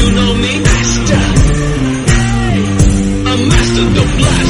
you know me, master. A master the blast.